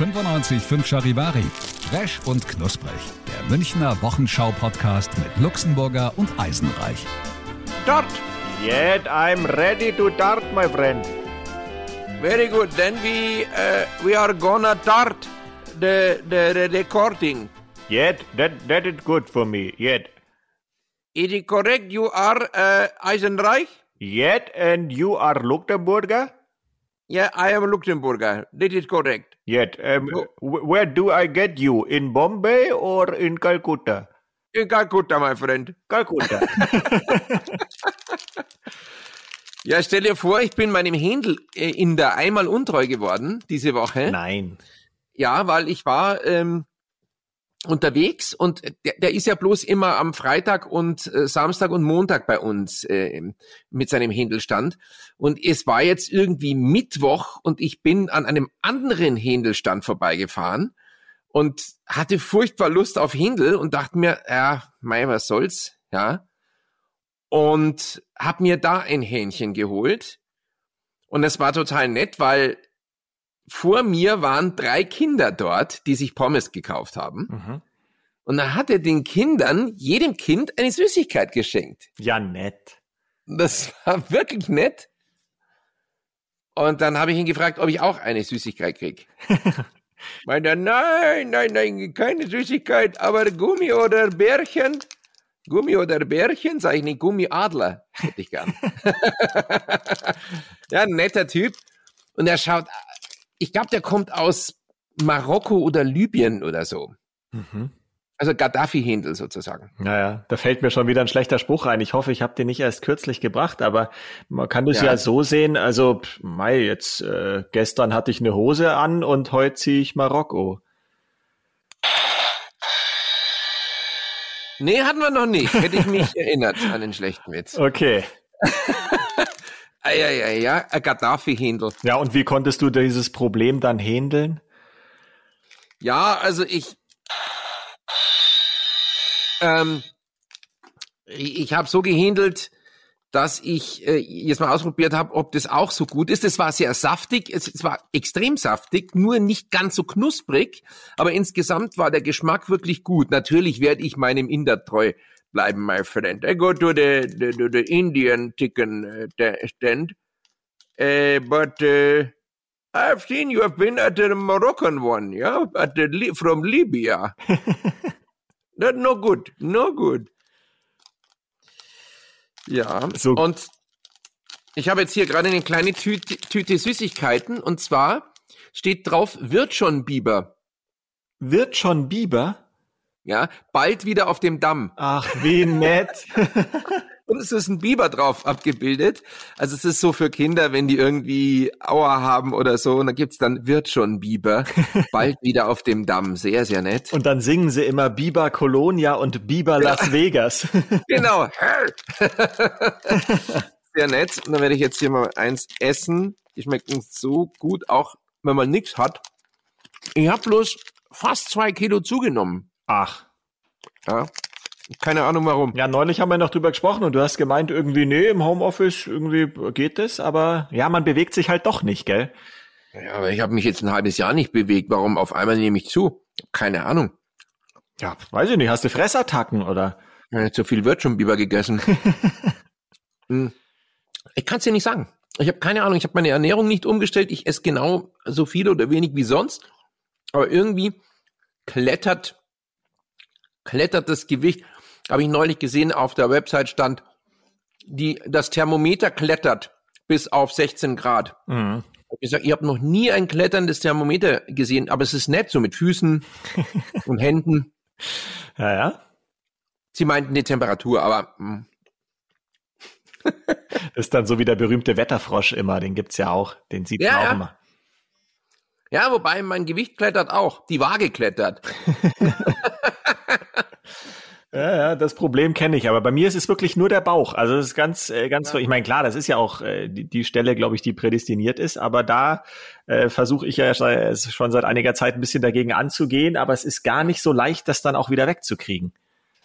95.5 Charivari. Fresh und knusprig. Der Münchner Wochenschau-Podcast mit Luxemburger und Eisenreich. Dart! Yet I'm ready to dart, my friend. Very good. Then we uh, we are gonna start the, the the recording. Yet that that is good for me. Yet. Is it correct? You are uh, Eisenreich? Yet and you are Luxemburger? Yeah, I am Luxemburger. That is correct. Yet. Um, wh- where do I get you? In Bombay or in Calcutta? In Calcutta, my friend. Calcutta. Ja, stell dir vor, ich bin meinem Händel äh, in der einmal untreu geworden diese Woche. Nein. Ja, weil ich war ähm, unterwegs und der, der ist ja bloß immer am Freitag und äh, Samstag und Montag bei uns äh, mit seinem Händelstand. Und es war jetzt irgendwie Mittwoch und ich bin an einem anderen Händelstand vorbeigefahren und hatte furchtbar Lust auf Händel und dachte mir, ja, mei, was soll's, ja. Und hab mir da ein Hähnchen geholt. Und es war total nett, weil vor mir waren drei Kinder dort, die sich Pommes gekauft haben. Mhm. Und da hat er den Kindern, jedem Kind, eine Süßigkeit geschenkt. Ja, nett. Das war wirklich nett. Und dann habe ich ihn gefragt, ob ich auch eine Süßigkeit krieg. Meint er, nein, nein, nein, keine Süßigkeit, aber Gummi oder Bärchen. Gummi oder Bärchen, sage ich nicht, Gummiadler hätte ich gern. ja, ein netter Typ. Und er schaut, ich glaube, der kommt aus Marokko oder Libyen oder so. Mhm. Also Gaddafi-Händel sozusagen. Naja, da fällt mir schon wieder ein schlechter Spruch ein. Ich hoffe, ich habe den nicht erst kürzlich gebracht, aber man kann das ja, Ja. so sehen. Also, Mai, jetzt äh, gestern hatte ich eine Hose an und heute ziehe ich Marokko. Nee, hatten wir noch nicht. Hätte ich mich erinnert an den schlechten Witz. Okay. Ah, ja, ja, ja, ein Gaddafi-Händel. Ja, und wie konntest du dieses Problem dann handeln? Ja, also ich, ähm, ich, ich habe so gehändelt, dass ich äh, jetzt mal ausprobiert habe, ob das auch so gut ist. Es war sehr saftig, es, es war extrem saftig, nur nicht ganz so knusprig, aber insgesamt war der Geschmack wirklich gut. Natürlich werde ich meinem Inder treu bleiben, my friend. I go to the, the, the, the Indian chicken the stand, uh, but uh, I've seen you have been at the Moroccan one, yeah, at the Li from Libya. That's no good, no good. Ja, So- und ich habe jetzt hier gerade eine kleine Tüte, Tüte Süßigkeiten und zwar steht drauf, wird schon Biber. Wird schon Biber? Ja, bald wieder auf dem Damm. Ach, wie nett. Und es ist ein Biber drauf abgebildet. Also es ist so für Kinder, wenn die irgendwie Aua haben oder so, und dann gibt's dann, wird schon Biber, bald wieder auf dem Damm. Sehr, sehr nett. Und dann singen sie immer Biber Colonia und Biber Las Vegas. Genau. Sehr nett. Und dann werde ich jetzt hier mal eins essen. Die schmecken so gut, auch wenn man nichts hat. Ich habe bloß fast zwei Kilo zugenommen. Ach. Ja. Keine Ahnung warum. Ja, neulich haben wir noch drüber gesprochen und du hast gemeint, irgendwie, nee, im Homeoffice irgendwie geht es, aber ja, man bewegt sich halt doch nicht, gell? Ja, aber ich habe mich jetzt ein halbes Jahr nicht bewegt. Warum auf einmal nehme ich zu? Keine Ahnung. Ja, weiß ich nicht, hast du Fressattacken oder? Ja, zu viel wird schon Biber gegessen. Hm. ich kann es dir nicht sagen. Ich habe keine Ahnung. Ich habe meine Ernährung nicht umgestellt. Ich esse genau so viel oder wenig wie sonst. Aber irgendwie klettert, klettert das Gewicht. Habe ich neulich gesehen, auf der Website stand, die, das Thermometer klettert bis auf 16 Grad. Mhm. Ich sag, ich habe noch nie ein kletterndes Thermometer gesehen, aber es ist nett, so mit Füßen und Händen. Ja, ja. Sie meinten die Temperatur, aber hm. Das ist dann so wie der berühmte Wetterfrosch immer, den gibt's ja auch. Den sieht Ja, man auch ja. immer. Ja, wobei mein Gewicht klettert auch. Die Waage klettert. Ja, ja, das Problem kenne ich, aber bei mir ist es wirklich nur der Bauch. Also es ist ganz, äh, ganz, ich meine, klar, das ist ja auch äh, die, die Stelle, glaube ich, die prädestiniert ist, aber da äh, versuche ich ja schon seit einiger Zeit ein bisschen dagegen anzugehen, aber es ist gar nicht so leicht, das dann auch wieder wegzukriegen.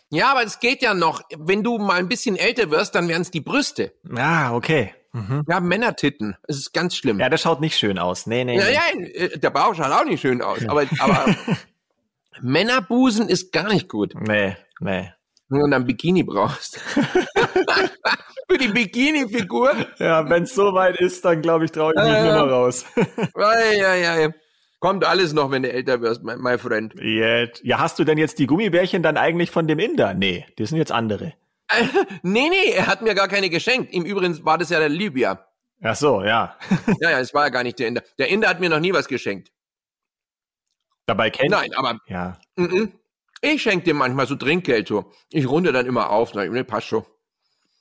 Ja, aber es geht ja noch. Wenn du mal ein bisschen älter wirst, dann wären es die Brüste. Ah, okay. Mhm. Ja, Männertitten. Es ist ganz schlimm. Ja, das schaut nicht schön aus. Nee, nee. Ja, nee. ja, äh, der Bauch schaut auch nicht schön aus. Aber, aber Männerbusen ist gar nicht gut. Nee, nee. Wenn du dann Bikini brauchst. Für die Bikini-Figur. Ja, wenn es so weit ist, dann glaube ich, traue ich mich Ja, nur noch raus. Ja, ja, ja. Kommt alles noch, wenn du älter wirst, mein, mein Freund. Jetzt. Ja, hast du denn jetzt die Gummibärchen dann eigentlich von dem Inder? Nee, die sind jetzt andere. Nee, nee, er hat mir gar keine geschenkt. Im Übrigen war das ja der Libyer. Ach so, ja. Ja, ja, es war ja gar nicht der Inder. Der Inder hat mir noch nie was geschenkt. Dabei kennt Nein, aber Ja. mm -mm. Ich schenke dir manchmal so Trinkgeld so. Ich runde dann immer auf. Sag ich, nee, passt schon.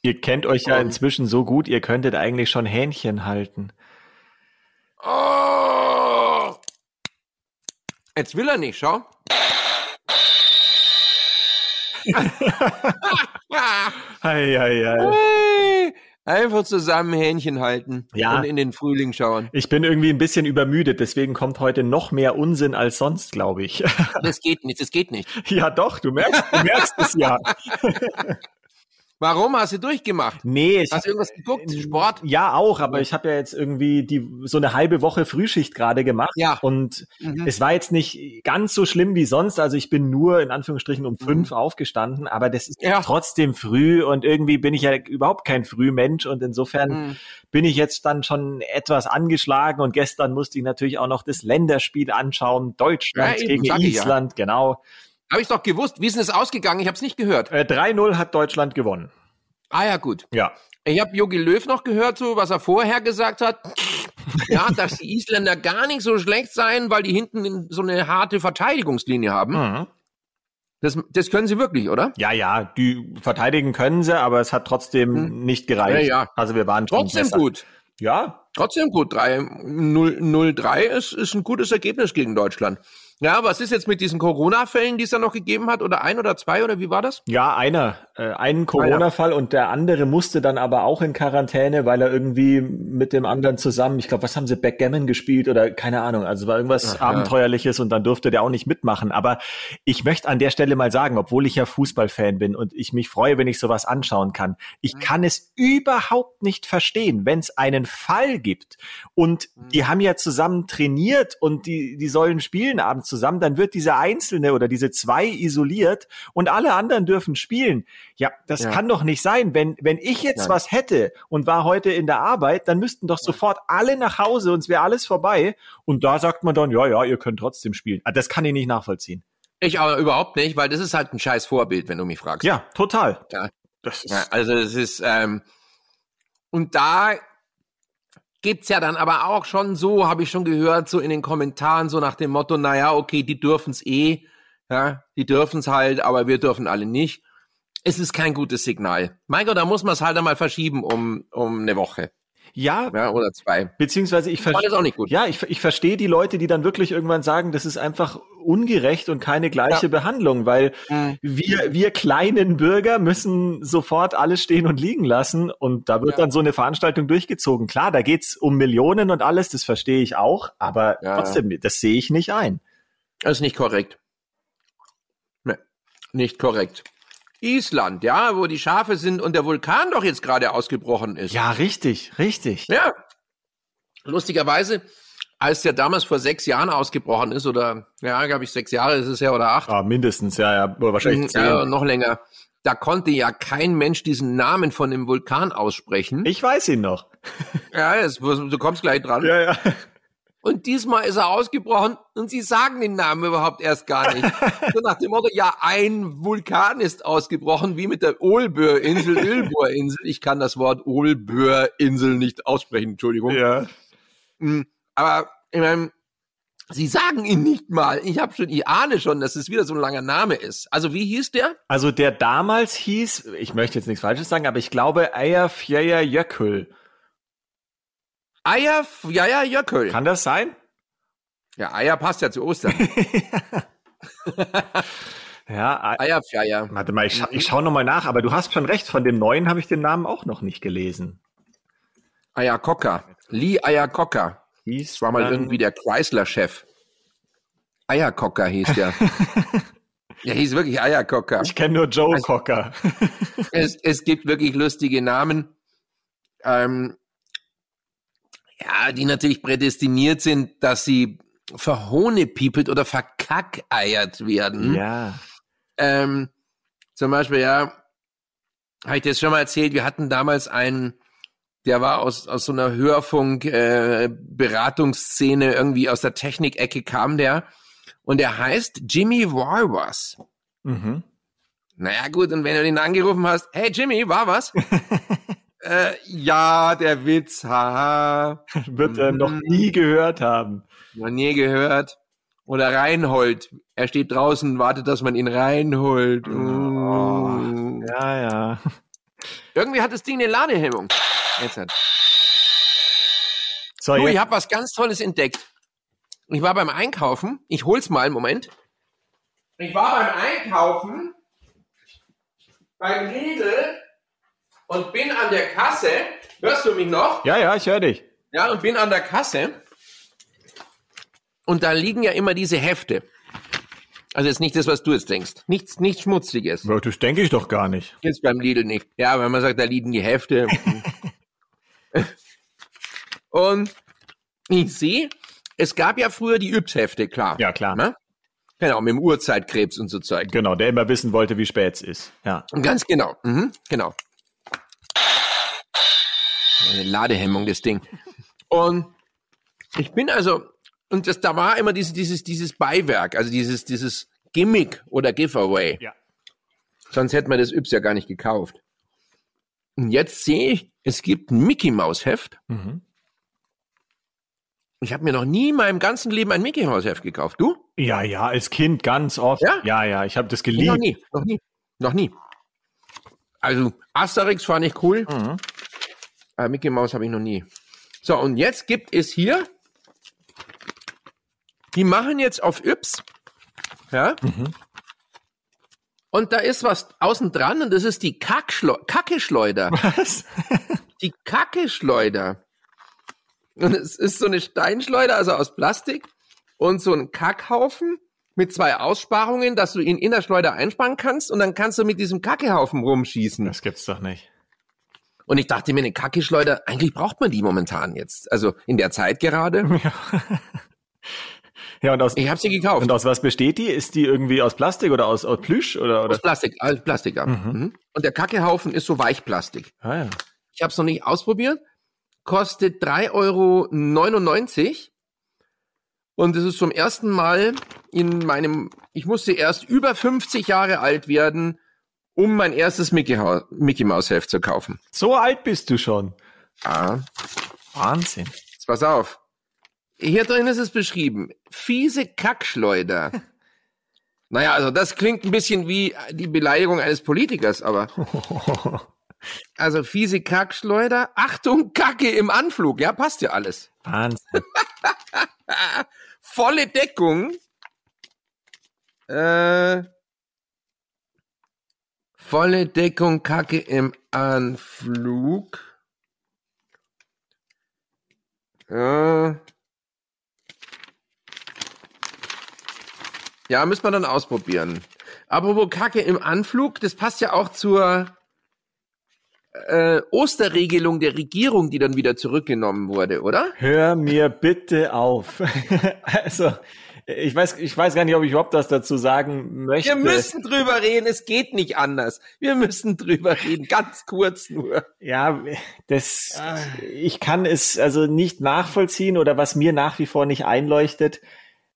Ihr kennt euch ja inzwischen so gut, ihr könntet eigentlich schon Hähnchen halten. Oh! Jetzt will er nicht, schau. Ei, ei, ei. Einfach zusammen Hähnchen halten Ja. und in den Frühling schauen. Ich bin irgendwie ein bisschen übermüdet, deswegen kommt heute noch mehr Unsinn als sonst, glaube ich. Das geht nicht, das geht nicht. ja, doch, du merkst, du merkst es ja. Warum hast du durchgemacht? Nee, ich Hast du irgendwas geguckt? Sport? Ja, auch, aber ich habe ja jetzt irgendwie die so eine halbe Woche Frühschicht gerade gemacht. Ja. Und Mhm. es war jetzt nicht ganz so schlimm wie sonst. Also ich bin nur in Anführungsstrichen um fünf aufgestanden, aber das ist Mhm. Ja. trotzdem früh und irgendwie bin ich ja überhaupt kein Frühmensch und insofern Mhm. bin ich jetzt dann schon etwas angeschlagen und gestern musste ich natürlich auch noch das Länderspiel anschauen. Deutschland Ja, eben, gegen ich ja. Island, genau. Habe ich doch gewusst. Wie ist denn es ausgegangen? Ich habe es nicht gehört. Äh, 3-0 hat Deutschland gewonnen. Ah ja, gut. Ja. Ich habe Jogi Löw noch gehört, so was er vorher gesagt hat. Ja, dass die Isländer gar nicht so schlecht seien, weil die hinten so eine harte Verteidigungslinie haben. Mhm. Das, das können sie wirklich, oder? Ja, ja, die verteidigen können sie, aber es hat trotzdem nicht gereicht. Ja, ja. Also wir waren Trotzdem gut. Ja, Trotzdem gut. 3-0-3 ist, ist ein gutes Ergebnis gegen Deutschland. Ja, was ist jetzt mit diesen Corona-Fällen, die es da noch gegeben hat? Oder ein oder zwei oder wie war das? ja, einer, äh, Ah, einen Corona-Fall und der andere musste dann aber auch in Quarantäne, weil er irgendwie mit dem anderen zusammen, ich glaube, was haben sie, Backgammon gespielt oder keine Ahnung, also war irgendwas Ach, ja. Abenteuerliches und dann durfte der auch nicht mitmachen. Aber ich möchte an der Stelle mal sagen, obwohl ich ja Fußballfan bin und ich mich freue, wenn ich sowas anschauen kann, Mhm. ich kann es überhaupt nicht verstehen, wenn es einen Fall gibt und Mhm. die haben ja zusammen trainiert und die, die sollen spielen abends zusammen, dann wird dieser Einzelne oder diese zwei isoliert und alle anderen dürfen spielen. Ja, das Ja. kann doch nicht sein. Wenn, wenn ich jetzt Nein. was hätte und war heute in der Arbeit, dann müssten doch sofort alle nach Hause und es wäre alles vorbei. Und da sagt man dann, ja, ja, ihr könnt trotzdem spielen. Ah, Das kann ich nicht nachvollziehen. Ich aber überhaupt nicht, weil das ist halt ein scheiß Vorbild, wenn du mich fragst. Ja, total. Ja. Das ist, Ja, also es ist, ähm, und da gibt's ja dann aber auch schon so, habe ich schon gehört, so in den Kommentaren, so nach dem Motto, naja, okay, die dürfen's eh, ja, die dürfen's halt, aber wir dürfen alle nicht. Es ist kein gutes Signal. Mein Gott, da muss man es halt einmal verschieben um, um eine Woche, ja, ja, oder zwei. beziehungsweise ich verstehe. auch nicht gut. Ja, ich, ich verstehe die Leute, die dann wirklich irgendwann sagen, das ist einfach ungerecht und keine gleiche Ja. Behandlung, weil Mhm. wir, wir kleinen Bürger müssen sofort alles stehen und liegen lassen und da wird Ja. dann so eine Veranstaltung durchgezogen. Klar, da geht's um Millionen und alles, das verstehe ich auch, aber Ja. trotzdem, das sehe ich nicht ein. Das ist nicht korrekt. Nee, nicht korrekt. Island, ja, wo die Schafe sind und der Vulkan doch jetzt gerade ausgebrochen ist. Ja, richtig, richtig. Ja. Lustigerweise, als der damals vor sechs Jahren ausgebrochen ist, oder ja, glaube ich, sechs Jahre ist es ja, oder acht, Ah, mindestens, ja, ja, oder wahrscheinlich zehn. ja, noch länger, da konnte ja kein Mensch diesen Namen von dem Vulkan aussprechen. Ich weiß ihn noch. ja, jetzt, du kommst gleich dran. Ja, ja. Und diesmal ist er ausgebrochen und sie sagen den Namen überhaupt erst gar nicht. so nach dem Motto, ja, ein Vulkan ist ausgebrochen, wie mit der Olböhr-Insel, Ilbohr-Insel. Ich kann das Wort Olböhr-Insel nicht aussprechen, Entschuldigung. Ja. Mm, Aber ich meine, Sie sagen ihn nicht mal. Ich habe schon, ich ahne schon, dass es wieder so ein langer Name ist. Also wie hieß der? Also der damals hieß, ich möchte jetzt nichts Falsches sagen, aber ich glaube Eyjafjallajökull. Eier, ja, ja, Jökull. Kann das sein? Ja, Eier passt ja zu Ostern. ja, Eier, ja, ja. Warte mal, ich, scha ich schaue nochmal nach, aber du hast schon recht, von dem neuen habe ich den Namen auch noch nicht gelesen. Ayakokka. Lee Ayakokka. Hieß das war mal irgendwie der Chrysler-Chef. Eierkocker hieß der. der hieß wirklich Eierkocker. Ich kenne nur Joe also, Cocker. es, es gibt wirklich lustige Namen. Ähm, ja, die natürlich prädestiniert sind, dass sie verhohnepiepelt oder verkackeiert werden. Ja. Ähm, zum Beispiel, ja, habe ich das schon mal erzählt, wir hatten damals einen, der war aus, aus so einer Hörfunk-Beratungsszene, äh, irgendwie aus der Technikecke kam der. Und der heißt Jimmy Warwas. Mhm. Naja, gut, und wenn du den angerufen hast, hey Jimmy, war was? Äh, ja, der Witz, haha. Wird er noch mhm. nie gehört haben. Noch nie gehört. Oder Reinhold. Er steht draußen, wartet, dass man ihn reinholt. Oh, ja, ja. Irgendwie hat das Ding eine Ladehemmung. Jetzt hat. So, du, ich habe was ganz Tolles entdeckt. Ich war beim Einkaufen. Ich hol's mal, Moment. Ich war beim Einkaufen beim Lidl und bin an der Kasse. Hörst du mich noch? Ja, ja, ich höre dich. Ja, und bin an der Kasse. Und da liegen ja immer diese Hefte. Also jetzt nicht das, was du jetzt denkst. Nichts, nichts Schmutziges. Ja, das denke ich doch gar nicht. Jetzt beim Lidl nicht. Ja, wenn man sagt, da liegen die Hefte. und ich sehe, es gab ja früher die Yps-Hefte, klar. Ja, klar. Ne? Genau, mit dem Uhrzeitkrebs und so Zeug. Genau, der immer wissen wollte, wie spät es ist. Ja. Ganz genau. Mhm, genau. Eine Ladehemmung, das Ding. Und ich bin also, und das, da war immer dieses, dieses, dieses Beiwerk, also dieses, dieses Gimmick oder Giveaway. Ja. Sonst hätte man das Yps ja gar nicht gekauft. Und jetzt sehe ich, es gibt ein Mickey Maus Heft. Mhm. Ich habe mir noch nie in meinem ganzen Leben ein Mickey Maus Heft gekauft. Du? Ja, ja, als Kind ganz oft. Ja, ja, ja ich habe das geliebt. Noch nie, noch nie, noch nie. Also Asterix fand ich cool. Mhm. Aber Mickey Maus habe ich noch nie. So, und jetzt gibt es hier, die machen jetzt auf Yps, ja, mhm. und da ist was außen dran und das ist die Kackeschleuder. Was? die Kackeschleuder. Und es ist so eine Steinschleuder, also aus Plastik und so ein Kackhaufen mit zwei Aussparungen, dass du ihn in der Schleuder einspannen kannst und dann kannst du mit diesem Kackehaufen rumschießen. Das gibt's doch nicht. Und ich dachte mir, eine Kackeschleuder, eigentlich braucht man die momentan jetzt. Also in der Zeit gerade. Ja. ja, und aus, ich habe sie gekauft. Und aus was besteht die? Ist die irgendwie aus Plastik oder aus, aus Plüsch? Oder, oder? Aus Plastik, aus Plastik, ja. Mhm. mhm. Und der Kackehaufen ist so Weichplastik. Ah, ja. Ich habe es noch nicht ausprobiert. Kostet 3,99 Euro. Und es ist zum ersten Mal in meinem, ich musste erst über 50 Jahre alt werden, um mein erstes Mickey, Mickey Mouse Heft zu kaufen. So alt bist du schon. Ah. Wahnsinn. Jetzt pass auf. Hier drin ist es beschrieben. Fiese Kackschleuder. naja, also das klingt ein bisschen wie die Beleidigung eines Politikers, aber. also fiese Kackschleuder. Achtung, Kacke im Anflug. Ja, passt ja alles. Wahnsinn. Volle Deckung. Äh, Volle Deckung Kacke im Anflug. Ja. Ja, müssen wir dann ausprobieren. Apropos Kacke im Anflug, das passt ja auch zur äh, Osterregelung der Regierung, die dann wieder zurückgenommen wurde, oder? Hör mir bitte auf. also, ich weiß, ich weiß gar nicht, ob ich überhaupt das dazu sagen möchte. Wir müssen drüber reden, es geht nicht anders. Wir müssen drüber reden, ganz kurz nur. Ja, das, ah. ich kann es also nicht nachvollziehen oder was mir nach wie vor nicht einleuchtet.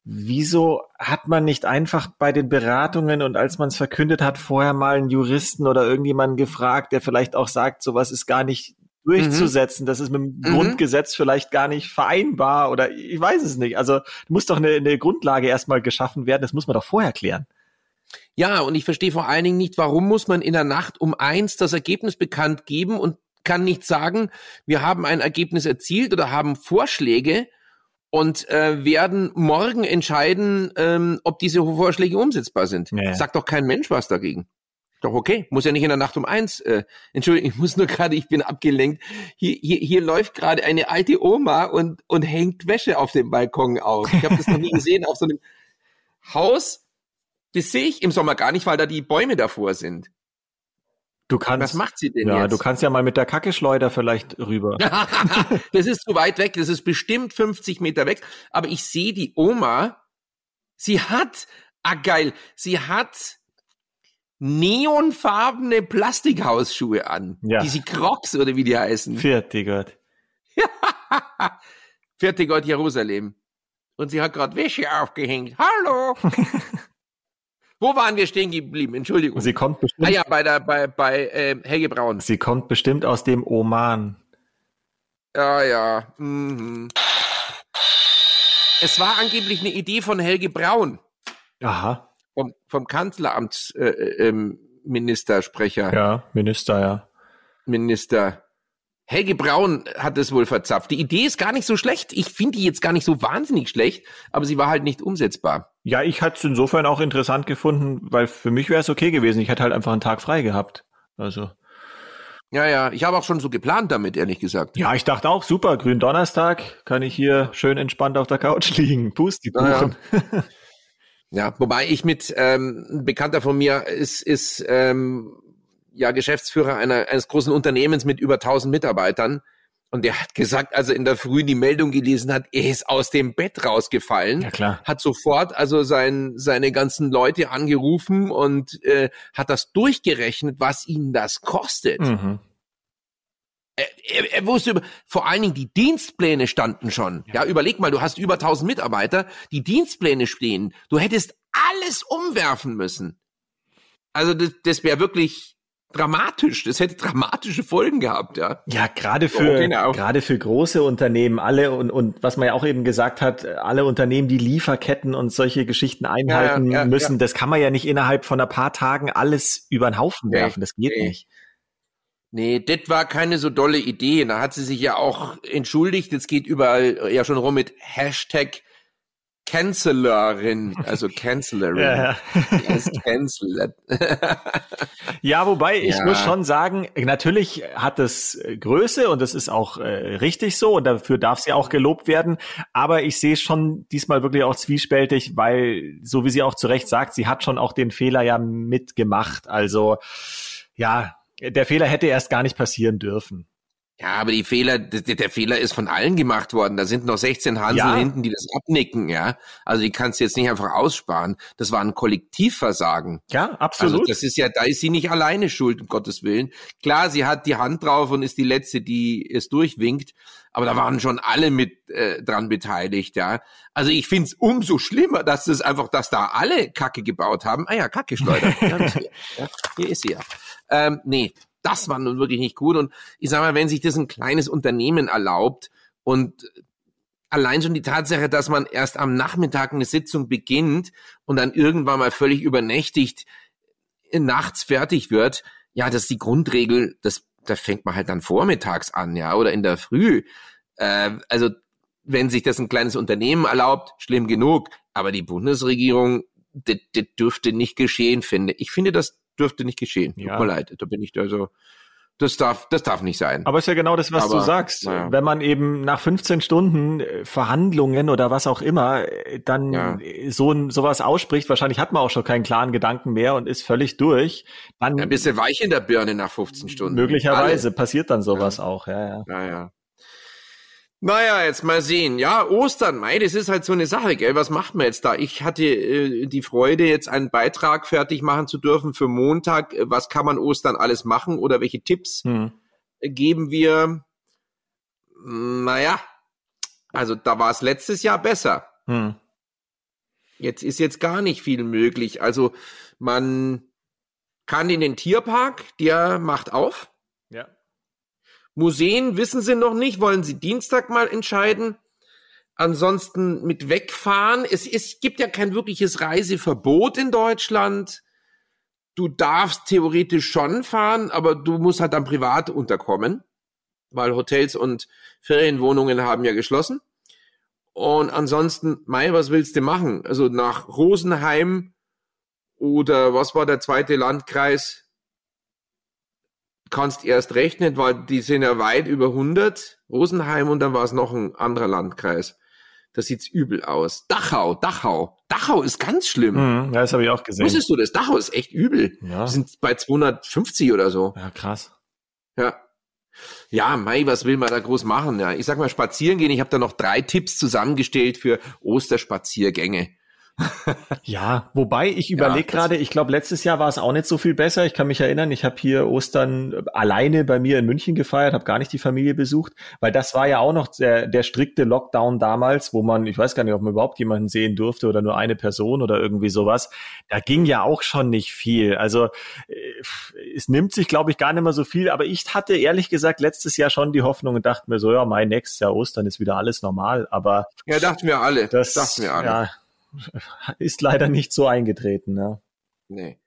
Wieso hat man nicht einfach bei den Beratungen und als man es verkündet hat, vorher mal einen Juristen oder irgendjemanden gefragt, der vielleicht auch sagt, sowas ist gar nicht durchzusetzen. Das ist mit dem Mhm. Grundgesetz vielleicht gar nicht vereinbar oder ich weiß es nicht. Also muss doch eine, eine Grundlage erstmal geschaffen werden. Das muss man doch vorher klären. Ja, und ich verstehe vor allen Dingen nicht, warum muss man in der Nacht um eins das Ergebnis bekannt geben und kann nicht sagen, wir haben ein Ergebnis erzielt oder haben Vorschläge und äh, werden morgen entscheiden, ähm, ob diese Vorschläge umsetzbar sind. Ja. Sagt doch kein Mensch was dagegen. Doch okay, muss ja nicht in der Nacht um eins. Äh, Entschuldigung, ich muss nur gerade, ich bin abgelenkt. Hier, hier, hier läuft gerade eine alte Oma und, und hängt Wäsche auf dem Balkon auf. Ich habe das noch nie gesehen auf so einem Haus. Das sehe ich im Sommer gar nicht, weil da die Bäume davor sind. Du kannst, Was macht sie denn ja, jetzt? du kannst ja mal mit der Kackeschleuder vielleicht rüber. das ist zu weit weg, das ist bestimmt 50 Meter weg. Aber ich sehe die Oma, sie hat, ah geil, sie hat neonfarbene Plastikhausschuhe an. Ja. Diese Crocs oder wie die heißen. Vierte Gott. Vierte Gott Jerusalem. Und sie hat gerade Wäsche aufgehängt. Hallo! Wo waren wir stehen geblieben? Entschuldigung. Sie kommt bestimmt, ah ja, bei der, bei, bei äh, Helge Braun. sie kommt bestimmt aus dem Oman. Ja, ja. Mhm. Es war angeblich eine Idee von Helge Braun, Aha. Vom, vom Kanzleramtsministersprecher. Äh, ähm, Ministersprecher, Ja, Minister, ja. Minister. Helge Braun hat es wohl verzapft. Die Idee ist gar nicht so schlecht. Ich finde die jetzt gar nicht so wahnsinnig schlecht, aber sie war halt nicht umsetzbar. Ja, ich hatte es insofern auch interessant gefunden, weil für mich wäre es okay gewesen. Ich hätte halt einfach einen Tag frei gehabt. Also. Ja, ja. Ich habe auch schon so geplant damit, ehrlich gesagt. Ja, ich dachte auch, super, grün Donnerstag, kann ich hier schön entspannt auf der Couch liegen. Pustekuchen. Ja, wobei ich mit ähm, ein Bekannter von mir ist, ist ähm, ja Geschäftsführer einer, eines großen Unternehmens mit über 1000 Mitarbeitern. Und der hat gesagt, als er in der Früh die Meldung gelesen hat, er ist aus dem Bett rausgefallen. Ja, klar. Hat sofort also sein, seine ganzen Leute angerufen und äh, hat das durchgerechnet, was ihnen das kostet. Mhm. Er, er, wusste über, vor allen Dingen die Dienstpläne standen schon. Ja. überleg mal, du hast über 1000 Mitarbeiter, die Dienstpläne stehen. Du hättest alles umwerfen müssen. Also das, das wäre wirklich dramatisch. Das hätte dramatische Folgen gehabt, ja. Ja, gerade für, Oh, genau. gerade für große Unternehmen, alle und, und was man ja auch eben gesagt hat, alle Unternehmen, die Lieferketten und solche Geschichten einhalten ja, müssen, ja. das kann man ja nicht innerhalb von ein paar Tagen alles über den Haufen werfen. Das geht nee. nicht. Nee, das war keine so dolle Idee. Da hat sie sich ja auch entschuldigt. Jetzt geht überall ja schon rum mit Hashtag Cancellerin, also Cancellerin. Ja, cancelled. Ja, wobei ich Ja. muss schon sagen, natürlich hat es äh, Größe und das ist auch äh, richtig so und dafür darf sie auch gelobt werden. Aber ich sehe schon diesmal wirklich auch zwiespältig, weil, so wie sie auch zu Recht sagt, sie hat schon auch den Fehler ja mitgemacht. Also ja, der Fehler hätte erst gar nicht passieren dürfen. Ja, aber die Fehler, der, Fehler ist von allen gemacht worden. Da sind noch 16 Hansel Ja. hinten, die das abnicken, ja. Also die kannst du jetzt nicht einfach aussparen. Das war ein Kollektivversagen. Ja, Also absolut. das ist ja, da ist sie nicht alleine schuld, um Gottes Willen. Klar, sie hat die Hand drauf und ist die Letzte, die es durchwinkt, aber da waren schon alle mit äh, dran beteiligt, ja. Also ich find's umso schlimmer, dass das einfach, dass da alle Kacke gebaut haben. Ah ja, Kacke schleudern. ja, hier, ja, hier ist sie ja. Ähm, nee, das war nun wirklich nicht gut. Und ich sag mal, wenn sich das ein kleines Unternehmen erlaubt und allein schon die Tatsache, dass man erst am Nachmittag eine Sitzung beginnt und dann irgendwann mal völlig übernächtigt nachts fertig wird, ja, das ist die Grundregel, das, da fängt man halt dann vormittags an, ja, oder in der Früh. Äh, also, wenn sich das ein kleines Unternehmen erlaubt, schlimm genug, aber die Bundesregierung, das, das dürfte nicht geschehen, finde ich. finde, das dürfte nicht geschehen. Ja. Tut mir leid, da bin ich also, das darf, das darf nicht sein. Aber ist ja genau das, was Aber, du sagst. naja. Wenn man eben nach 15 Stunden äh, Verhandlungen oder was auch immer äh, dann Ja. so ein, sowas ausspricht, wahrscheinlich hat man auch schon keinen klaren Gedanken mehr und ist völlig durch, dann Ein bisschen weich in der Birne nach 15 Stunden. möglicherweise passiert dann sowas auch. Ja, ja. Naja. Naja, jetzt mal sehen. Ja, Ostern, Mai, das ist halt so eine Sache, gell? Was macht man jetzt da? Ich hatte äh, die Freude, jetzt einen Beitrag fertig machen zu dürfen für Montag. Was kann man Ostern alles machen oder welche Tipps Hm. geben wir? Naja, also da war es letztes Jahr besser. Hm. Jetzt ist jetzt gar nicht viel möglich. Also man kann in den Tierpark, der macht auf. Ja. Museen wissen sie noch nicht, wollen sie Dienstag mal entscheiden. Ansonsten mit wegfahren. Es, es gibt ja kein wirkliches Reiseverbot in Deutschland. Du darfst theoretisch schon fahren, aber du musst halt dann privat unterkommen, weil Hotels und Ferienwohnungen haben ja geschlossen. Und ansonsten, Mai, was willst du machen? Also nach Rosenheim oder was war der zweite Landkreis? Kannst erst rechnen, weil die sind ja weit über 100. Rosenheim und dann war es noch ein anderer Landkreis. Da sieht's übel aus. Dachau, Dachau. Dachau ist ganz schlimm. Mhm, ja, das habe ich auch gesehen. Wusstest du das? Dachau ist echt übel. Ja. Wir sind bei 250 oder so. Ja, krass. Ja. Ja, Mai, was will man da groß machen? Ja, ich sag mal spazieren gehen. Ich habe da noch drei Tipps zusammengestellt für Osterspaziergänge. Ja, wobei ich überlege das- gerade, ich glaube, letztes Jahr war es auch nicht so viel besser. Ich kann mich erinnern, ich habe hier Ostern alleine bei mir in München gefeiert, habe gar nicht die Familie besucht, weil das war ja auch noch der, der strikte Lockdown damals, wo man, ich weiß gar nicht, ob man überhaupt jemanden sehen durfte oder nur eine Person oder irgendwie sowas. Da ging ja auch schon nicht viel. Also äh, es nimmt sich, glaube ich, gar nicht mehr so viel, aber ich hatte ehrlich gesagt letztes Jahr schon die Hoffnung und dachte mir so, ja, mein nächstes Jahr Ostern ist wieder alles normal, aber Ja, dachten wir alle. das dachten wir alle. Ja, ist leider nicht so eingetreten. Ja. Nee.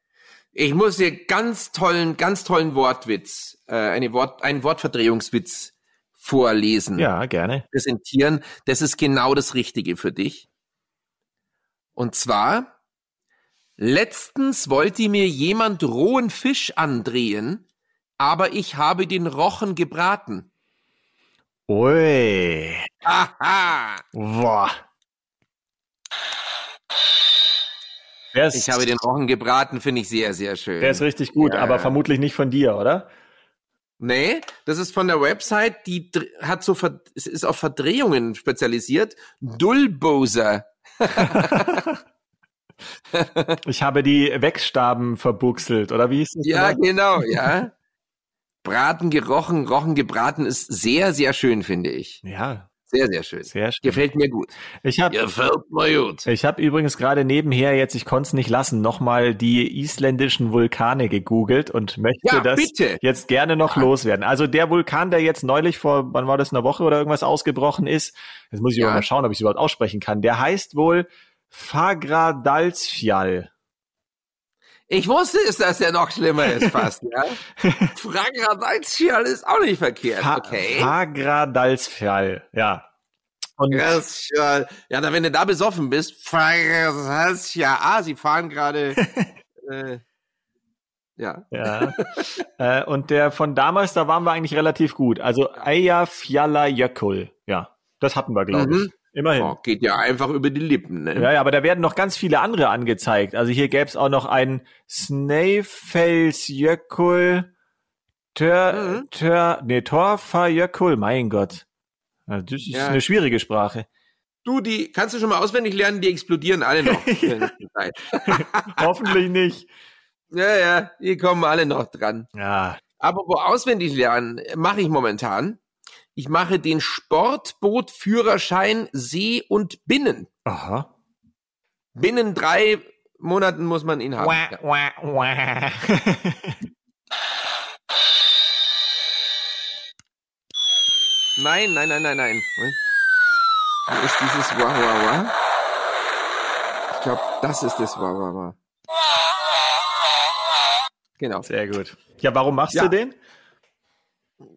Ich muss dir ganz tollen, ganz tollen Wortwitz, äh, eine Wort, einen Wortverdrehungswitz vorlesen. ja, gerne. präsentieren, das ist genau das Richtige für dich. Und zwar, letztens wollte mir jemand rohen Fisch andrehen, aber ich habe den Rochen gebraten. Ui. Aha! Boah. Ist, Ich habe den Rochen gebraten, finde ich sehr, sehr schön. der ist richtig gut, Ja. aber vermutlich nicht von dir, oder? Nee, das ist von der Website, die hat so, ist auf Verdrehungen spezialisiert. Dullboser. Ich habe die Wegstaben verbuchselt, oder wie hieß das? Ja, nochmal? genau, ja. Braten gerochen, rochen gebraten ist sehr, sehr schön, finde ich. Ja, Sehr, sehr schön. sehr schön. Gefällt mir gut. Ich habe Gefällt mir gut. ich habe übrigens gerade nebenher jetzt, ich konnte es nicht lassen, nochmal die isländischen Vulkane gegoogelt und möchte Ja, das bitte. jetzt gerne noch loswerden. Also der Vulkan, der jetzt neulich vor, wann war das, eine Woche oder irgendwas ausgebrochen ist, jetzt muss ich Ja. mal schauen, ob ich es überhaupt aussprechen kann, der heißt wohl Fagradalsfjall. Ich wusste es, dass der noch schlimmer ist fast, ja. Fragradial ist auch nicht verkehrt, Fa okay. Fagradalsfjall, ja. Und Fragradial. Ja, dann, wenn du da besoffen bist, Fragradial. Ah, sie fahren gerade, äh, ja. Ja. äh, und der von damals, da waren wir eigentlich relativ gut. Also Eyjafjallajökull. Ja, das hatten wir, glaube Mhm. ich. Immerhin. Oh, geht ja einfach über die Lippen, ne? Ja, ja, aber da werden noch ganz viele andere angezeigt. Also hier gäbe es auch noch einen Snæfellsjökull, Tör, Mhm. Tör, nee, Torfajökull, mein Gott. Das ist Ja. eine schwierige Sprache. Du, die kannst du schon mal auswendig lernen, die explodieren alle noch. Hoffentlich nicht. ja, ja, die kommen alle noch dran. Ja. Aber wo auswendig lernen mache ich momentan. Ich mache den Sportbootführerschein See und Binnen. Aha. Binnen drei Monaten muss man ihn haben. Wah, wah, wah. Nein, nein, nein, nein, nein. Wo ist dieses Wah, wah, wah? Ich glaube, das ist das Wah, wah, wah. Genau. Sehr gut. Ja, warum machst Ja. du den?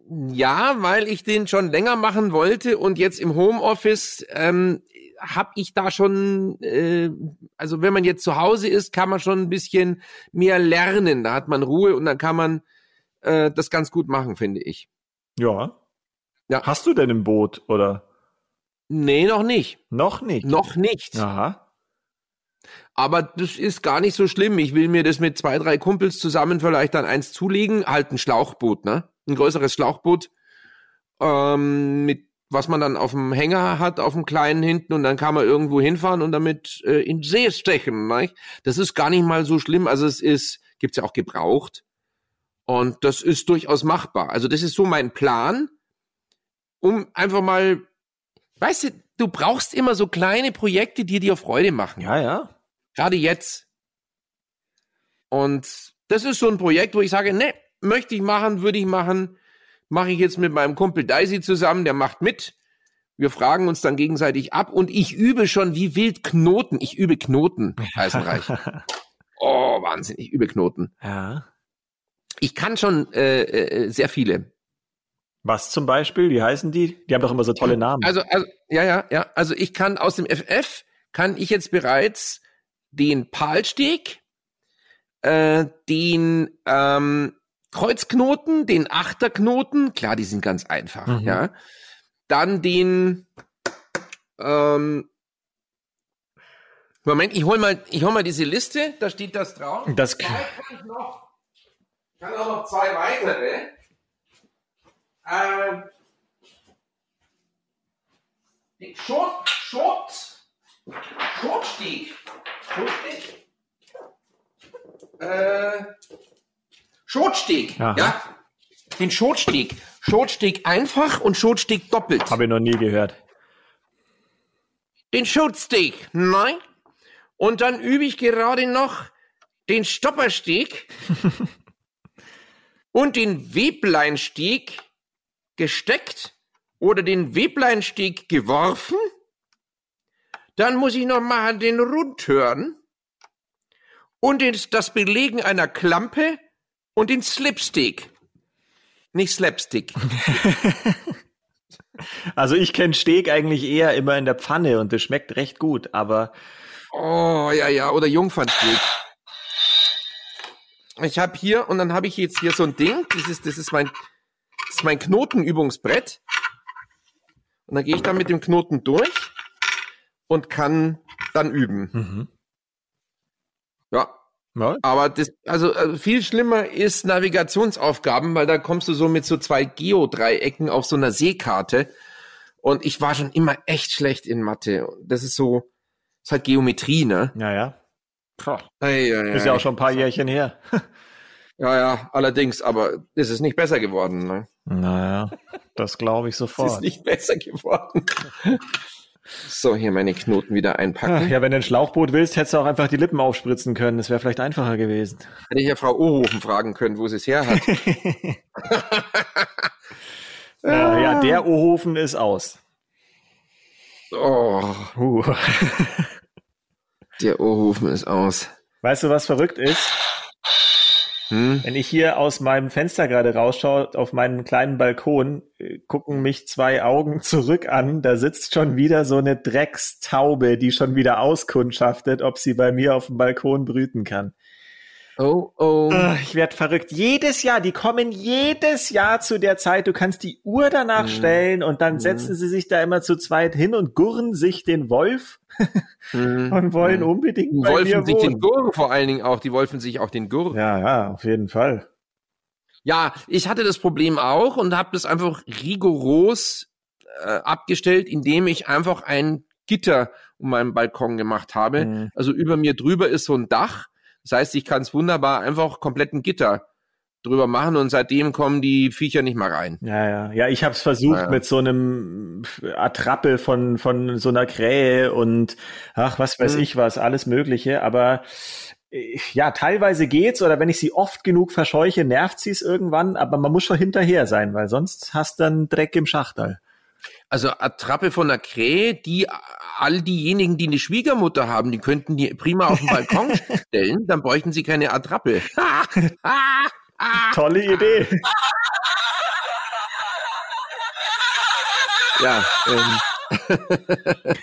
Ja, weil ich den schon länger machen wollte und jetzt im Homeoffice ähm, habe ich da schon, äh, also wenn man jetzt zu Hause ist, kann man schon ein bisschen mehr lernen. Da hat man Ruhe und dann kann man äh, das ganz gut machen, finde ich. Ja. Ja. Hast du denn ein Boot oder Nee, noch nicht. noch nicht? Noch nicht. Aha. Aber das ist gar nicht so schlimm. Ich will mir das mit zwei, drei Kumpels zusammen vielleicht dann eins zulegen. Halt ein Schlauchboot, ne? Ein größeres Schlauchboot, ähm, mit was man dann auf dem Hänger hat, auf dem kleinen hinten und dann kann man irgendwo hinfahren und damit äh, in See stechen. Ne? Das ist gar nicht mal so schlimm. Also es ist, gibt's ja auch gebraucht. Und das ist durchaus machbar. Also das ist so mein Plan, um einfach mal, weißt du, du brauchst immer so kleine Projekte, die dir Freude machen. Ja, ja. Gerade jetzt. Und das ist so ein Projekt, wo ich sage, ne, möchte ich machen, würde ich machen. mache ich jetzt mit meinem Kumpel Daisy zusammen, der macht mit. Wir fragen uns dann gegenseitig ab und ich übe schon wie wild Knoten. Ich übe Knoten, Heißenreich. oh, Wahnsinn, ich übe Knoten. Ja. Ich kann schon äh, äh, sehr viele. Was zum Beispiel? Wie heißen die? Die haben doch immer so tolle Namen. Also, also, ja, ja, ja. Also ich kann aus dem FF kann ich jetzt bereits den Palsteg, äh, den ähm, Kreuzknoten, den Achterknoten, klar, die sind ganz einfach, Mhm. ja. Dann den ähm, Moment, ich hol mal, ich hol mal diese Liste, da steht das drauf. Das- kann ich noch, ich kann auch noch zwei weitere. Ähm, Schot, Schot, Schotsteg. Schotsteg. Äh, Schotsteg, Aha. ja. Den Schotsteg. Schotsteg einfach und Schotsteg doppelt. Habe ich noch nie gehört. Den Schotsteg, nein. Und dann übe ich gerade noch den Stoppersteg und den Webleinsteg gesteckt oder den Webleinsteg geworfen. Dann muss ich noch machen den Rundhörn und den, das Belegen einer Klampe und den Slipstick. Nicht Slapstick. Also ich kenne Steg eigentlich eher immer in der Pfanne und das schmeckt recht gut, aber Oh, ja, ja, oder Jungfernsteg. Ich habe hier, und dann habe ich jetzt hier so ein Ding, das ist, das ist mein, das ist mein Knotenübungsbrett. Und dann gehe ich da mit dem Knoten durch und kann dann üben. mhm. Ja, ja, aber das, also äh, viel schlimmer ist Navigationsaufgaben, weil da kommst du so mit so zwei Geodreiecken auf so einer Seekarte. Und ich war schon immer echt schlecht in Mathe. Das ist so, ist halt Geometrie, ne? ja, ja. Ei, ei, Ist ja auch schon ein paar Jährchen her. Ja, ja, allerdings, aber es ist nicht besser geworden. Ne? Naja, das glaube ich Es ist sofort. nicht besser geworden. So, hier meine Knoten wieder einpacken. ja, wenn du ein Schlauchboot willst, hättest du auch einfach die Lippen aufspritzen können. Das wäre vielleicht einfacher gewesen. Hätte ich ja Frau Ohofen fragen können, wo sie es her hat. Äh, ja, der Ohofen ist aus. Oh, Uh. der Ohofen ist aus. Weißt du, was verrückt ist? Hm? Wenn ich hier aus meinem Fenster gerade rausschaue, auf meinen kleinen Balkon, äh, gucken mich zwei Augen zurück an. Da sitzt schon wieder so eine Dreckstaube, die schon wieder auskundschaftet, ob sie bei mir auf dem Balkon brüten kann. Oh, oh. Ich werd verrückt. Jedes Jahr, die kommen jedes Jahr zu der Zeit. Du kannst die Uhr danach Mhm. stellen und dann Mhm. setzen sie sich da immer zu zweit hin und gurren sich den Wolf Hm. und wollen Hm. unbedingt Die bei mir Wolfen sich den wohnen. Gurr vor allen Dingen auch. Die Wolfen sich auch den Gurr. Ja, ja, auf jeden Fall. Ja, ich hatte das Problem auch und habe das einfach rigoros äh, abgestellt, indem ich einfach ein Gitter um meinen Balkon gemacht habe. Mhm. Also über mir drüber ist so ein Dach. Das heißt, ich kann es wunderbar einfach komplett ein Gitter drüber machen und seitdem kommen die Viecher nicht mehr rein. Ja, ja. Ja, ich habe es versucht Ja. mit so einem Attrappe von, von so einer Krähe und ach, was weiß Mhm. ich was, alles Mögliche. Aber äh, ja, teilweise geht's oder wenn ich sie oft genug verscheuche, nervt sie es irgendwann, aber man muss schon hinterher sein, weil sonst hast du dann Dreck im Schachterl. Also Attrappe von der Krähe, die all diejenigen, die eine Schwiegermutter haben, die könnten die prima auf den Balkon stellen, dann bräuchten sie keine Attrappe. Tolle Idee. ja, ähm,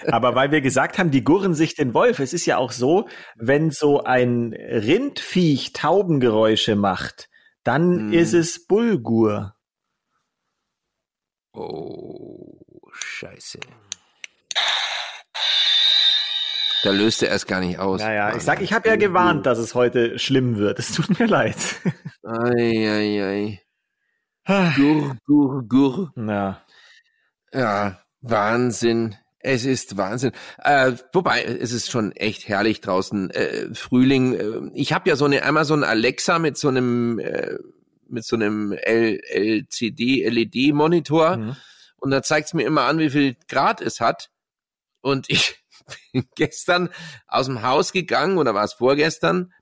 Aber weil wir gesagt haben, die gurren sich den Wolf, es ist ja auch so, wenn so ein Rindviech Taubengeräusche macht, dann Mhm. ist es Bulgur. Oh, scheiße. Da löst er erst gar nicht aus. Naja, ich sag, ich habe ja gewarnt, dass es heute schlimm wird. Es tut mir leid. Ei, ei, ei. Gur, gur, gur. Na, Ja, Wahnsinn. Es ist Wahnsinn. Äh, wobei, es ist schon echt herrlich draußen. Äh, Frühling. Äh, ich habe ja so eine Amazon Alexa mit so einem äh, mit so einem L LCD LED Monitor mhm. Und da zeigt's mir immer an, wie viel Grad es hat. Und ich bin gestern aus dem Haus gegangen oder war es vorgestern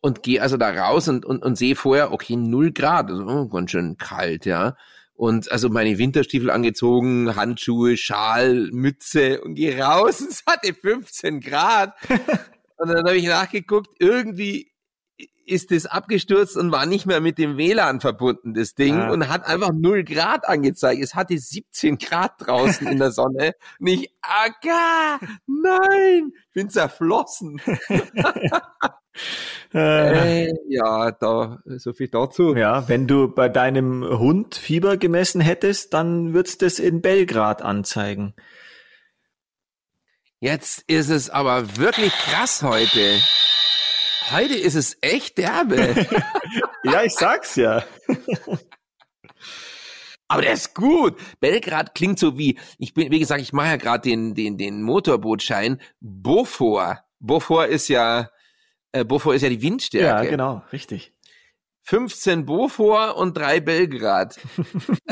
und gehe also da raus und, und, und sehe vorher, okay, null Grad, also oh, ganz schön kalt, ja. Und also meine Winterstiefel angezogen, Handschuhe, Schal, Mütze und gehe raus und es hatte 15 Grad. und dann habe ich nachgeguckt, irgendwie ist es abgestürzt und war nicht mehr mit dem WLAN verbunden, das Ding, ah. und hat einfach null Grad angezeigt. Es hatte 17 Grad draußen in der Sonne. Nicht, aga, nein, ich bin zerflossen. äh, ja, da, so viel dazu. Ja, wenn du bei deinem Hund Fieber gemessen hättest, dann würdest du es in Belgrad anzeigen. Jetzt ist es aber wirklich krass heute. Heute ist es echt derbe. ja, ich sag's ja. Aber der ist gut. Belgrad klingt so wie, ich bin, wie gesagt, ich mache ja gerade den, den, den Motorbootschein. Bofor. Bofor ist ja, äh, Bofor ist ja die Windstärke. Ja, genau, richtig. 15 Bofor und drei Belgrad.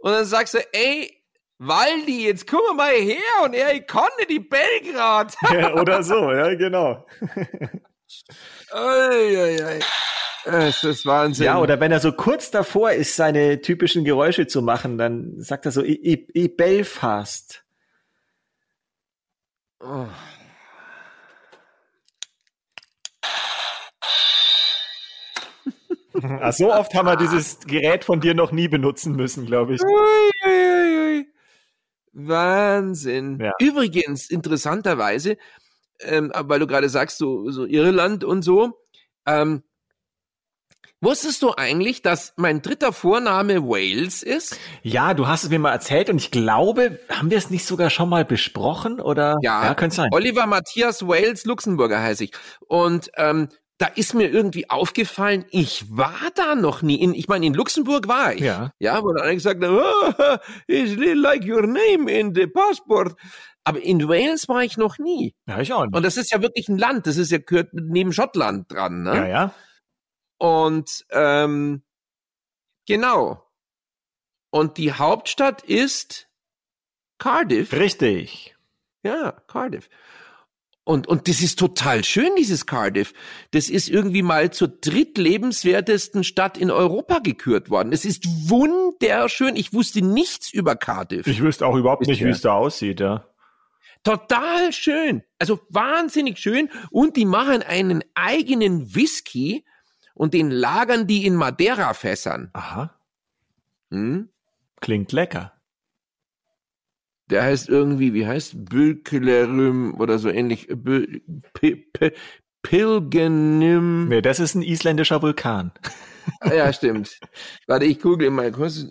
und dann sagst du, ey, Waldi, jetzt komm mal her und er, konnte die Belgrad. ja, oder so, ja, genau. Uiuiui. Es ist Wahnsinn. Ja, oder wenn er so kurz davor ist, seine typischen Geräusche zu machen, dann sagt er so, i, i, i Belfast. Oh. Ach, so oft haben wir dieses Gerät von dir noch nie benutzen müssen, glaube ich. Uiuiui. Wahnsinn. Ja. Übrigens, interessanterweise, ähm, weil du gerade sagst, so, so Irland und so, ähm, Wusstest du eigentlich, dass mein dritter Vorname Wales ist? Ja, du hast es mir mal erzählt und ich glaube, haben wir es nicht sogar schon mal besprochen oder? Ja, ja könnte sein. Oliver Matthias Wales Luxemburger heiße ich. Und ähm, da ist mir irgendwie aufgefallen, ich war da noch nie. In, ich meine, in Luxemburg war ich. Ja. Ja, wo dann gesagt hat, oh, it's like your name in the passport. Aber in Wales war ich noch nie. Ja, ich auch nicht. Und das ist ja wirklich ein Land. Das ist ja gehört neben Schottland dran, ne? Ja, ja. Und ähm, genau. Und die Hauptstadt ist Cardiff. Richtig. Ja, Cardiff. Und, und das ist total schön, dieses Cardiff. Das ist irgendwie mal zur drittlebenswertesten Stadt in Europa gekürt worden. Es ist wunderschön. Ich wusste nichts über Cardiff. Ich wüsste auch überhaupt nicht, wie es da aussieht, ja. Total schön. Also wahnsinnig schön. Und die machen einen eigenen Whisky und den lagern die in Madeira-Fässern. Aha. Hm? Klingt lecker der heißt irgendwie, wie heißt Bülkelerüm oder so ähnlich. Pilgenim. Nee, das ist ein isländischer Vulkan. Ah, ja, stimmt. Warte, ich google mal kurz.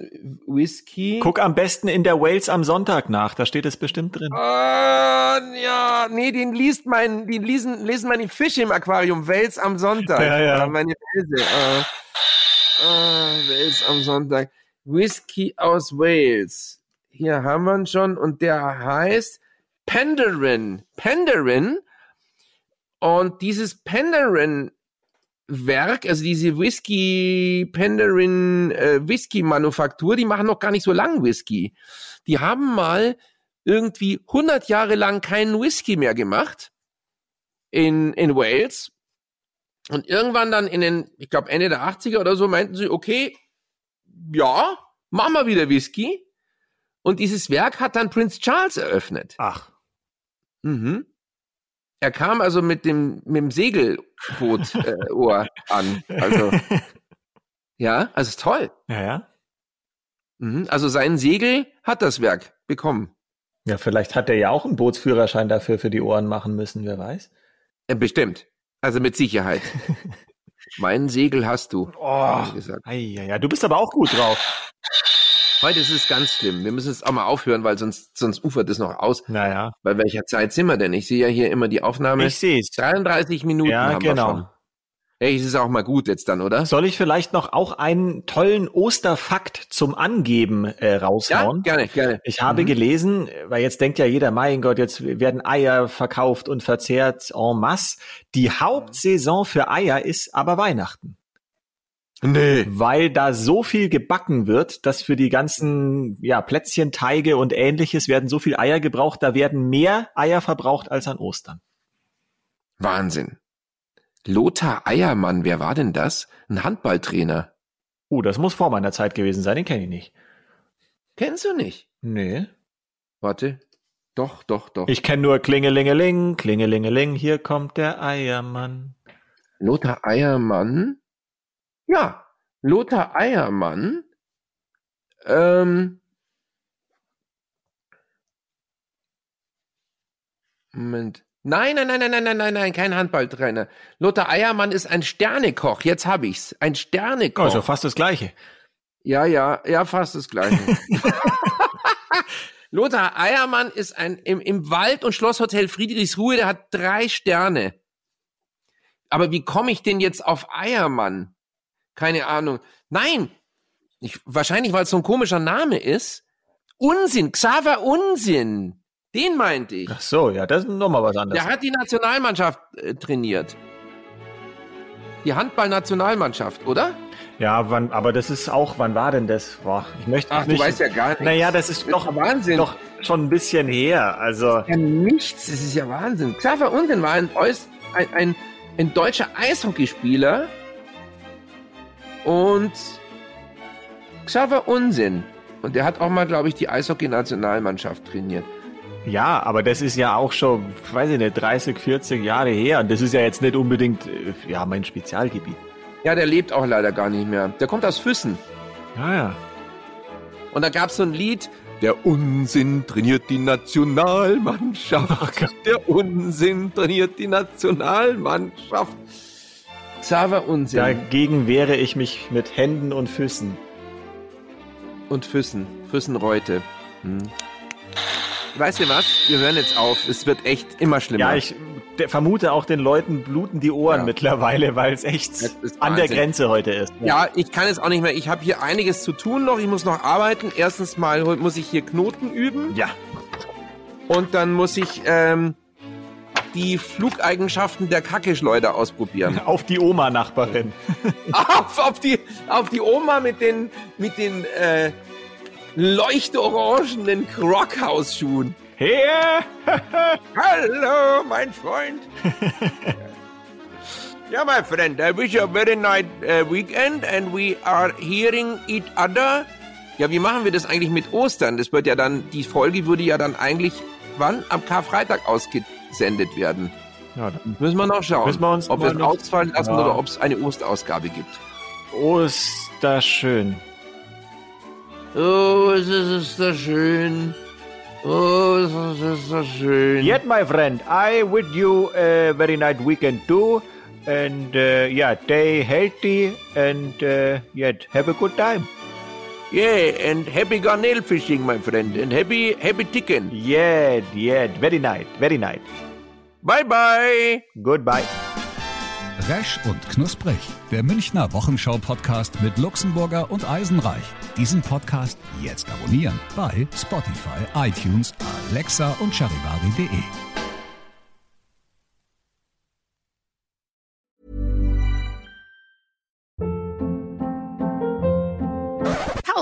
Whisky. Guck am besten in der Wales am Sonntag nach, da steht es bestimmt drin. Ah, ja, nee, den liest mein, die lesen, lesen meine Fische im Aquarium. Wales am Sonntag. Ja, ja. Meine Wälse. Ah, ah, Wales am Sonntag. Whisky aus Wales hier haben wir ihn schon und der heißt Penderin. Penderin. Und dieses Penderin Werk, also diese Whisky Penderin äh, Whisky Manufaktur, die machen noch gar nicht so lang Whisky. Die haben mal irgendwie 100 Jahre lang keinen Whisky mehr gemacht in, in Wales. Und irgendwann dann in den, ich glaube Ende der 80er oder so, meinten sie, okay, ja, machen wir wieder Whisky. Und dieses Werk hat dann Prince Charles eröffnet. Ach. Mhm. Er kam also mit dem, mit dem Segelboot-Ohr äh, an. Also, ja, also ist toll. Ja, ja. Mhm. Also sein Segel hat das Werk bekommen. Ja, vielleicht hat er ja auch einen Bootsführerschein dafür für die Ohren machen müssen, wer weiß. Äh, bestimmt. Also mit Sicherheit. mein Segel hast du. Oh, gesagt. Ei, ja, ja, du bist aber auch gut drauf. Heute ist es ganz schlimm. Wir müssen es auch mal aufhören, weil sonst, sonst ufert es noch aus. Naja. Bei welcher Zeit sind wir denn? Ich sehe ja hier immer die Aufnahme. Ich sehe es. 33 Minuten ja, haben genau. wir schon. Hey, es ist auch mal gut jetzt dann, oder? Soll ich vielleicht noch auch einen tollen Osterfakt zum Angeben äh, raushauen? Ja, gerne, gerne. Ich habe mhm. gelesen, weil jetzt denkt ja jeder, mein Gott, jetzt werden Eier verkauft und verzehrt en masse. Die Hauptsaison für Eier ist aber Weihnachten. Nee. Weil da so viel gebacken wird, dass für die ganzen ja, Plätzchen, Teige und ähnliches werden so viel Eier gebraucht, da werden mehr Eier verbraucht als an Ostern. Wahnsinn. Lothar Eiermann, wer war denn das? Ein Handballtrainer. Uh, das muss vor meiner Zeit gewesen sein, den kenne ich nicht. Kennst du nicht? Nee. Warte. Doch, doch, doch. Ich kenne nur Klingelingeling, Klingelingeling, hier kommt der Eiermann. Lothar Eiermann? Ja, Lothar Eiermann. Ähm, Moment. Nein, nein, nein, nein, nein, nein, nein, nein, kein Handballtrainer. Lothar Eiermann ist ein Sternekoch. Jetzt hab ich's. Ein Sternekoch. Also fast das Gleiche. Ja, ja, ja, fast das Gleiche. Lothar Eiermann ist ein im, im Wald- und Schlosshotel Friedrichsruhe, der hat drei Sterne. Aber wie komme ich denn jetzt auf Eiermann? Keine Ahnung. Nein, ich, wahrscheinlich, weil es so ein komischer Name ist. Unsinn, Xaver Unsinn. Den meinte ich. Ach so, ja, das ist nochmal was anderes. Der hat die Nationalmannschaft äh, trainiert. Die Handball-Nationalmannschaft, oder? Ja, wann, aber das ist auch, wann war denn das? Boah, ich möchte Ach, nicht. du weißt ja gar nichts. Naja, das ist Das doch, ist ja Wahnsinn. doch schon ein bisschen her. Also, Ja, nichts. Das ist ja Wahnsinn. Xaver Unsinn war ein, ein, ein, ein deutscher Eishockeyspieler. Und Xaver Unsinn. Und der hat auch mal, glaube ich, die Eishockey-Nationalmannschaft trainiert. ja, aber das ist ja auch schon, weiß ich nicht, 30, 40 Jahre her. Und das ist ja jetzt nicht unbedingt, äh, ja, mein Spezialgebiet. Ja, der lebt auch leider gar nicht mehr. Der kommt aus Füssen. Ja, ja. Und da gab's so ein Lied, der Unsinn trainiert die Nationalmannschaft. der Unsinn trainiert die Nationalmannschaft. Xaver Unsinn Dagegen wehre ich mich mit Händen und Füßen. und Füssen. Füssenreute. Hm. Weißt du was? Wir hören jetzt auf. Es wird echt immer schlimmer. Ja, ich vermute auch den Leuten bluten die Ohren Ja. mittlerweile, weil es echt an der. Grenze heute ist. Ja, ich kann es auch nicht mehr. Ich habe hier einiges zu tun noch. Ich muss noch arbeiten. Erstens mal muss ich hier Knoten üben. Ja. Und dann muss ich ähm, die Flugeigenschaften der Kackeschleuder ausprobieren. Auf die Oma-Nachbarin. auf, auf, die, auf die Oma mit den, mit den äh, leuchtorangenen Croc-Hausschuhen. Her! Hallo, mein Freund. yeah, my friend, I wish you a very nice uh, weekend and we are hearing each other. Ja, wie machen wir das eigentlich mit Ostern? Das wird ja dann, die Folge würde ja dann eigentlich wann? Am Karfreitag ausgesendet werden. Ja, dann Müssen wir noch schauen, Müssen wir uns ob wir es ausfallen lassen Ja. oder ob es eine Osterausgabe gibt. Osterschön. Oh, es ist so schön. Oh, es ist so schön. Yet, my friend, I with you a very nice weekend too. And uh, yeah, stay healthy and uh, yet have a good time. Yeah, and happy garnel fishing, my friend, and happy, happy chicken. Yet, yet, very nice, very nice. Bye bye. Goodbye. Resch und Knusprig, der Münchner Wochenschau-Podcast mit Luxemburger und Eisenreich. Diesen Podcast jetzt abonnieren bei Spotify, iTunes, Alexa und charivari.de.